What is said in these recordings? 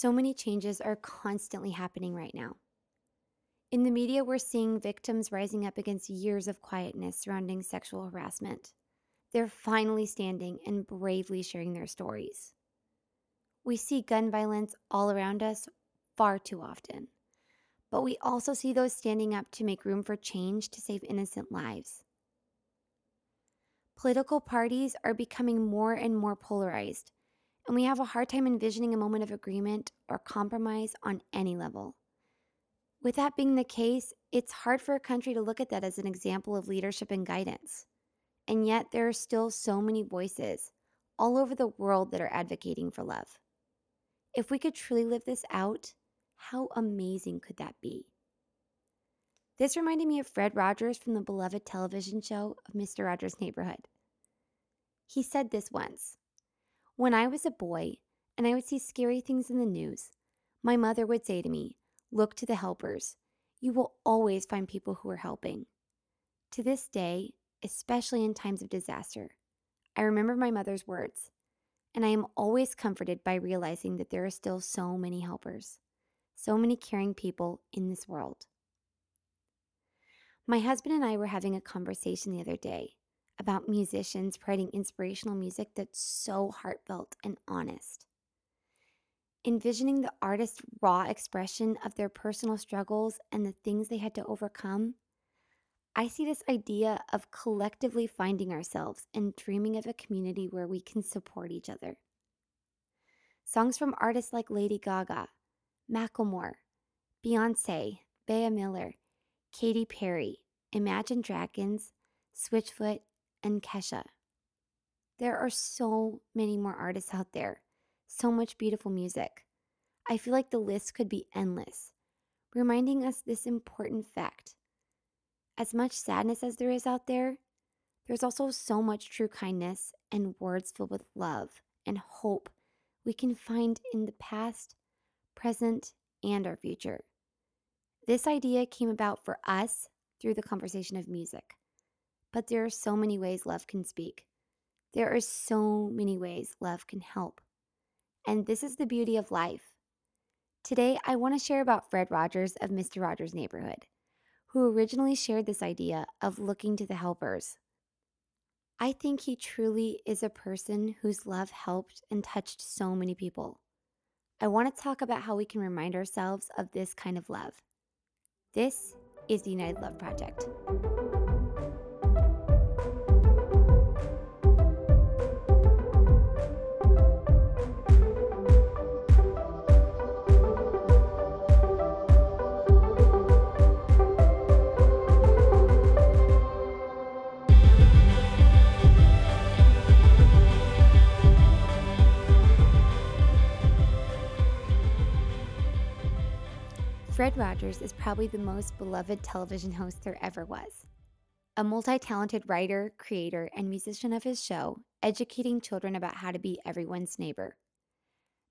So many changes are constantly happening right now. In the media, we're seeing victims rising up against years of quietness surrounding sexual harassment. They're finally standing and bravely sharing their stories. We see gun violence all around us far too often, but we also see those standing up to make room for change to save innocent lives. Political parties are becoming more and more polarized, and we have a hard time envisioning a moment of agreement or compromise on any level. With that being the case, it's hard for a country to look at that as an example of leadership and guidance. And yet, there are still so many voices all over the world that are advocating for love. If we could truly live this out, how amazing could that be? This reminded me of Fred Rogers from the beloved television show of Mr. Rogers' Neighborhood. He said this once When I was a boy and I would see scary things in the news, my mother would say to me, Look to the helpers. You will always find people who are helping. To this day, especially in times of disaster, I remember my mother's words, and I am always comforted by realizing that there are still so many helpers, so many caring people in this world. My husband and I were having a conversation the other day about musicians writing inspirational music that's so heartfelt and honest. Envisioning the artist's raw expression of their personal struggles and the things they had to overcome, I see this idea of collectively finding ourselves and dreaming of a community where we can support each other. Songs from artists like Lady Gaga, Macklemore, Beyonce, Bea Miller, Katy Perry, Imagine Dragons, Switchfoot, and Kesha. There are so many more artists out there, so much beautiful music. I feel like the list could be endless, reminding us this important fact. As much sadness as there is out there, there's also so much true kindness and words filled with love and hope we can find in the past, present, and our future. This idea came about for us through the conversation of music. But there are so many ways love can speak. There are so many ways love can help. And this is the beauty of life. Today, I want to share about Fred Rogers of Mr. Rogers' Neighborhood, who originally shared this idea of looking to the helpers. I think he truly is a person whose love helped and touched so many people. I want to talk about how we can remind ourselves of this kind of love. This is the United Love Project. Fred Rogers is probably the most beloved television host there ever was. A multi talented writer, creator, and musician of his show, educating children about how to be everyone's neighbor.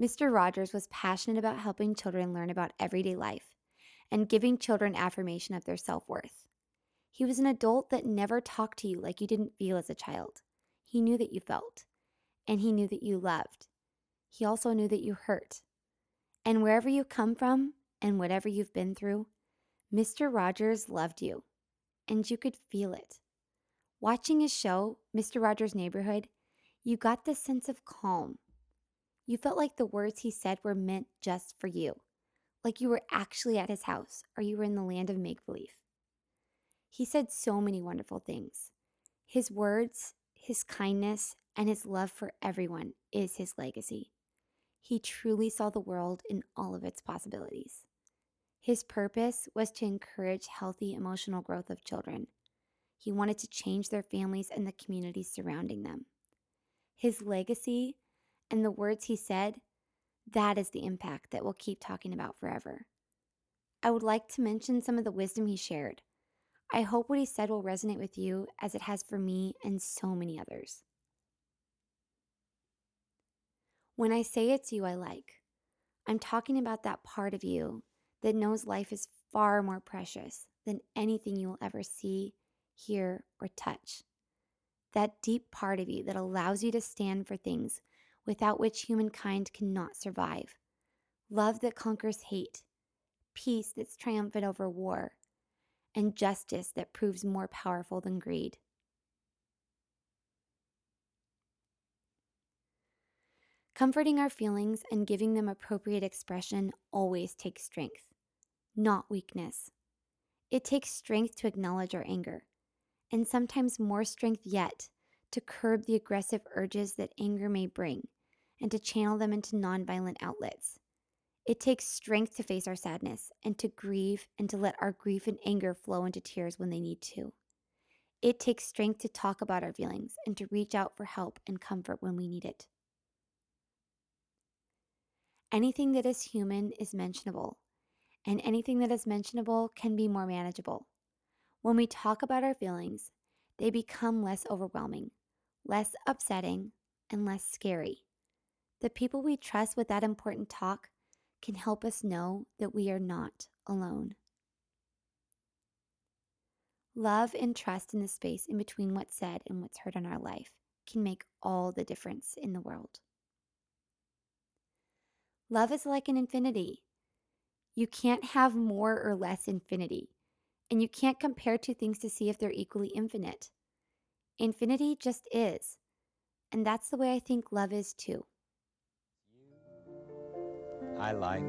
Mr. Rogers was passionate about helping children learn about everyday life and giving children affirmation of their self worth. He was an adult that never talked to you like you didn't feel as a child. He knew that you felt, and he knew that you loved. He also knew that you hurt. And wherever you come from, and whatever you've been through, Mr. Rogers loved you, and you could feel it. Watching his show, Mr. Rogers' Neighborhood, you got this sense of calm. You felt like the words he said were meant just for you, like you were actually at his house or you were in the land of make believe. He said so many wonderful things. His words, his kindness, and his love for everyone is his legacy. He truly saw the world in all of its possibilities. His purpose was to encourage healthy emotional growth of children. He wanted to change their families and the communities surrounding them. His legacy and the words he said, that is the impact that we'll keep talking about forever. I would like to mention some of the wisdom he shared. I hope what he said will resonate with you as it has for me and so many others. When I say it's you I like, I'm talking about that part of you that knows life is far more precious than anything you will ever see, hear, or touch. That deep part of you that allows you to stand for things without which humankind cannot survive, love that conquers hate, peace that's triumphant over war, and justice that proves more powerful than greed. Comforting our feelings and giving them appropriate expression always takes strength, not weakness. It takes strength to acknowledge our anger, and sometimes more strength yet to curb the aggressive urges that anger may bring and to channel them into nonviolent outlets. It takes strength to face our sadness and to grieve and to let our grief and anger flow into tears when they need to. It takes strength to talk about our feelings and to reach out for help and comfort when we need it. Anything that is human is mentionable, and anything that is mentionable can be more manageable. When we talk about our feelings, they become less overwhelming, less upsetting, and less scary. The people we trust with that important talk can help us know that we are not alone. Love and trust in the space in between what's said and what's heard in our life can make all the difference in the world. Love is like an infinity. You can't have more or less infinity, and you can't compare two things to see if they're equally infinite. Infinity just is, and that's the way I think love is too. I like.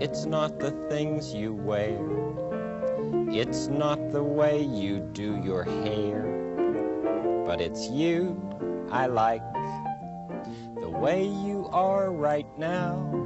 It's not the things you wear, it's not the way you do your hair, but it's you I like. The way you are right now,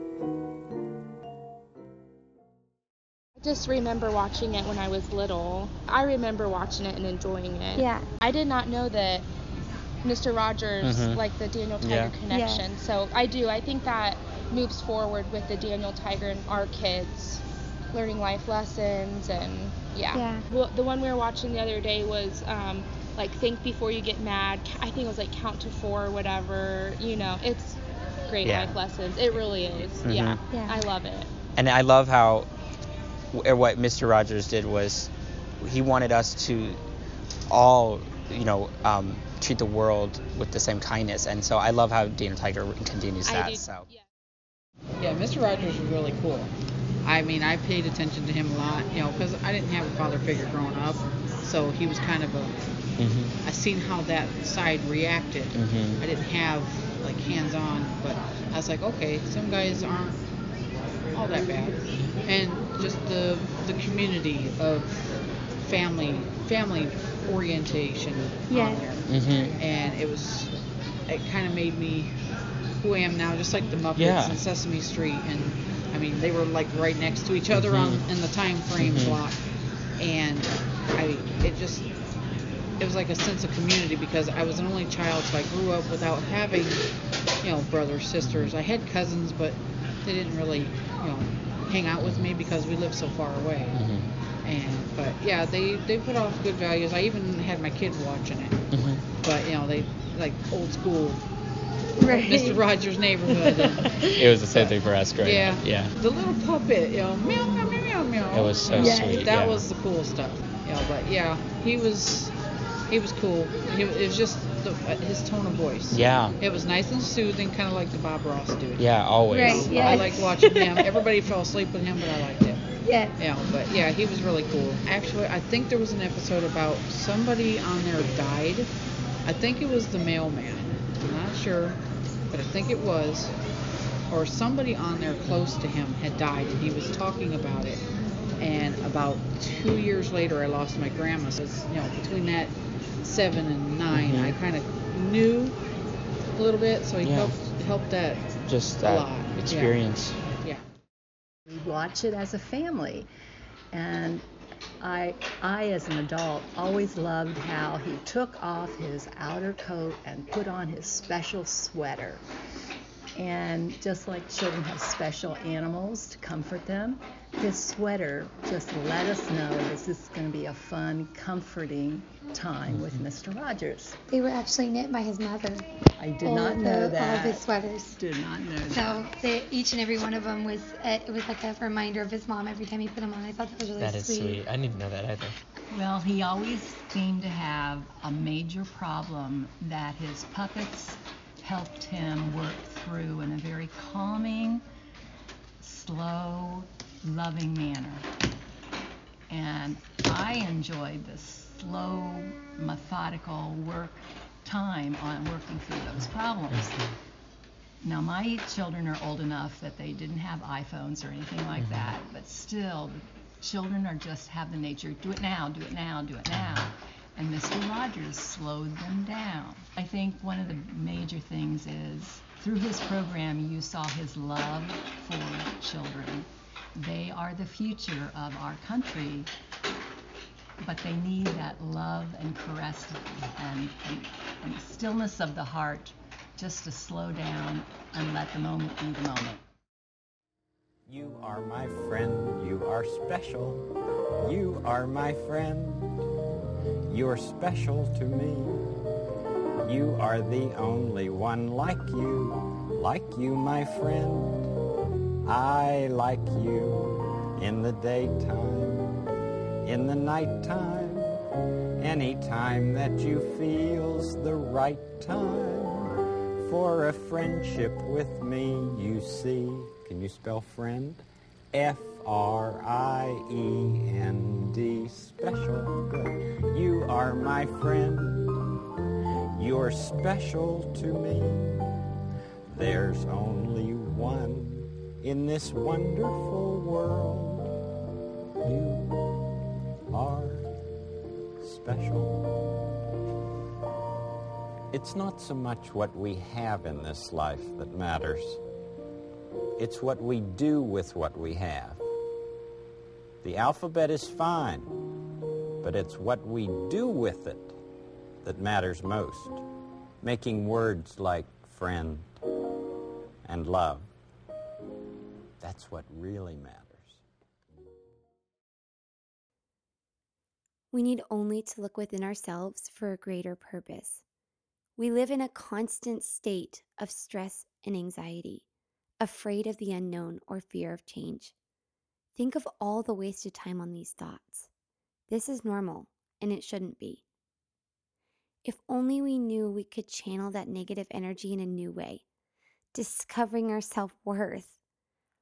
Just remember watching it when I was little. I remember watching it and enjoying it. Yeah. I did not know that Mr. Rogers, Mhm. like the Daniel Tiger Yeah. connection. So I do. I think that moves forward with the Daniel Tiger and our kids learning life lessons and yeah. Yeah. Well, the one we were watching the other day was um, like think before you get mad. I think it was like count to four or whatever. You know, it's great Yeah. life lessons. It really is. Yeah. Mhm. Yeah. I love it. And I love how w- what Mr. Rogers did was he wanted us to all, you know, um, treat the world with the same kindness. And so I love how Daniel Tiger continues that. do. So. Yeah. Yeah, Mr. Rogers was really cool. I mean, I paid attention to him a lot, you know, because I didn't have a father figure growing up, so he was kind of a. hmm I seen how that side reacted. Mhm. I didn't have like hands-on, but I was like, okay, some guys aren't all that bad, and just the the community of family family orientation Yes. on there, hmm and it was it kind of made me who I am now, just like the Muppets Yeah. and Sesame Street, and I mean they were like right next to each other on Mhm. in the time frame Mhm. block, and I it just it was like a sense of community because I was an only child, so I grew up without having you know brothers sisters. I had cousins, but they didn't really you know hang out with me because we live so far away. hmm And but yeah, they they put off good values. I even had my kids watching it hmm but you know they like old school Right. Mr. Rogers neighborhood. And, It was the same thing for us growing yeah, up. Yeah. The little puppet, you know, meow meow meow meow meow. It was so Yeah. sweet. That yeah. was the cool stuff. You know, but yeah, he was he was cool. He, it was just the, uh, his tone of voice. Yeah. It was nice and soothing, kind of like the Bob Ross dude. Yeah, always. Right, I yes. liked watching him. Everybody fell asleep with him, but I liked it. Yes. Yeah, but yeah, he was really cool. Actually, I think there was an episode about somebody on there died. I think it was the mailman. I'm not sure, but I think it was. Or somebody on there close to him had died, and he was talking about it. And about two years later, I lost my grandma. So, it's, you know, between that seven and 9 Mhm. I kind of knew a little bit. So he Yeah. helped helped that. Just A that lot, yeah. experience. Yeah. We watch it as a family. And I, I, as an adult, always loved how he took off his outer coat and put on his special sweater. And just like children have special animals to comfort them, this sweater just let us know this is going to be a fun, comforting time with Mr. Rogers. They were actually knit by his mother. I did all not of know the, All of his that. sweaters. Did not know that. So they, each and every one of them was uh, it was like a reminder of his mom every time he put them on. I thought that was really That is sweet. sweet. I didn't know that either. Well, he always seemed to have a major problem that his puppets helped him work through in a very calming, slow, loving manner. And I enjoyed the slow, methodical work time on working through those problems. Now, my children are old enough that they didn't have iPhones or anything like mm-hmm. that, but still, children are just have the nature do it now, do it now, do it now. And Mr. Rogers slowed them down. I think one of the major things is through his program, you saw his love for children. They are the future of our country, but they need that love and caress and, and, and stillness of the heart just to slow down and let the moment be the moment. You are my friend, you are special. You are my friend, you're special to me. You are the only one like you, like you, my friend. I like you in the daytime, in the nighttime, any time that you feels the right time for a friendship with me, you see. Can you spell friend? F R I E N D, special. Good. You are my friend. You're special to me. There's only one in this wonderful world. You are special. It's not so much what we have in this life that matters. It's what we do with what we have. The alphabet is fine, but it's what we do with it that matters most. Making words like friend and love. That's what really matters. We need only to look within ourselves for a greater purpose. We live in a constant state of stress and anxiety, afraid of the unknown or fear of change. Think of all the wasted time on these thoughts. This is normal, and it shouldn't be. If only we knew we could channel that negative energy in a new way, discovering our self worth,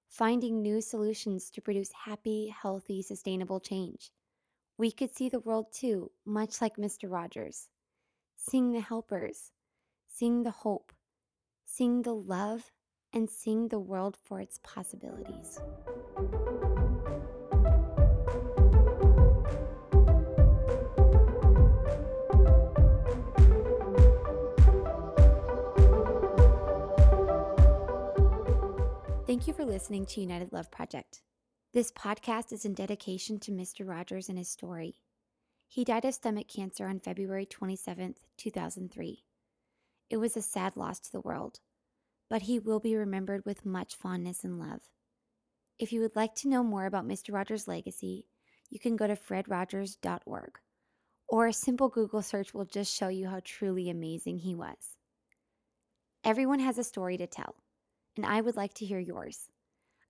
finding new solutions to produce happy, healthy, sustainable change. We could see the world too, much like Mr. Rogers. Seeing the helpers, seeing the hope, seeing the love, and seeing the world for its possibilities. Thank you for listening to United Love Project. This podcast is in dedication to Mr. Rogers and his story. He died of stomach cancer on February 27, 2003. It was a sad loss to the world, but he will be remembered with much fondness and love. If you would like to know more about Mr. Rogers' legacy, you can go to fredrogers.org, or a simple Google search will just show you how truly amazing he was. Everyone has a story to tell, and I would like to hear yours.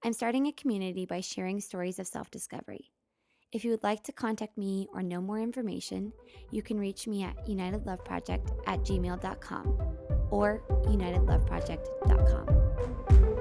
I'm starting a community by sharing stories of self discovery. If you would like to contact me or know more information, you can reach me at unitedloveproject at gmail.com or unitedloveproject.com.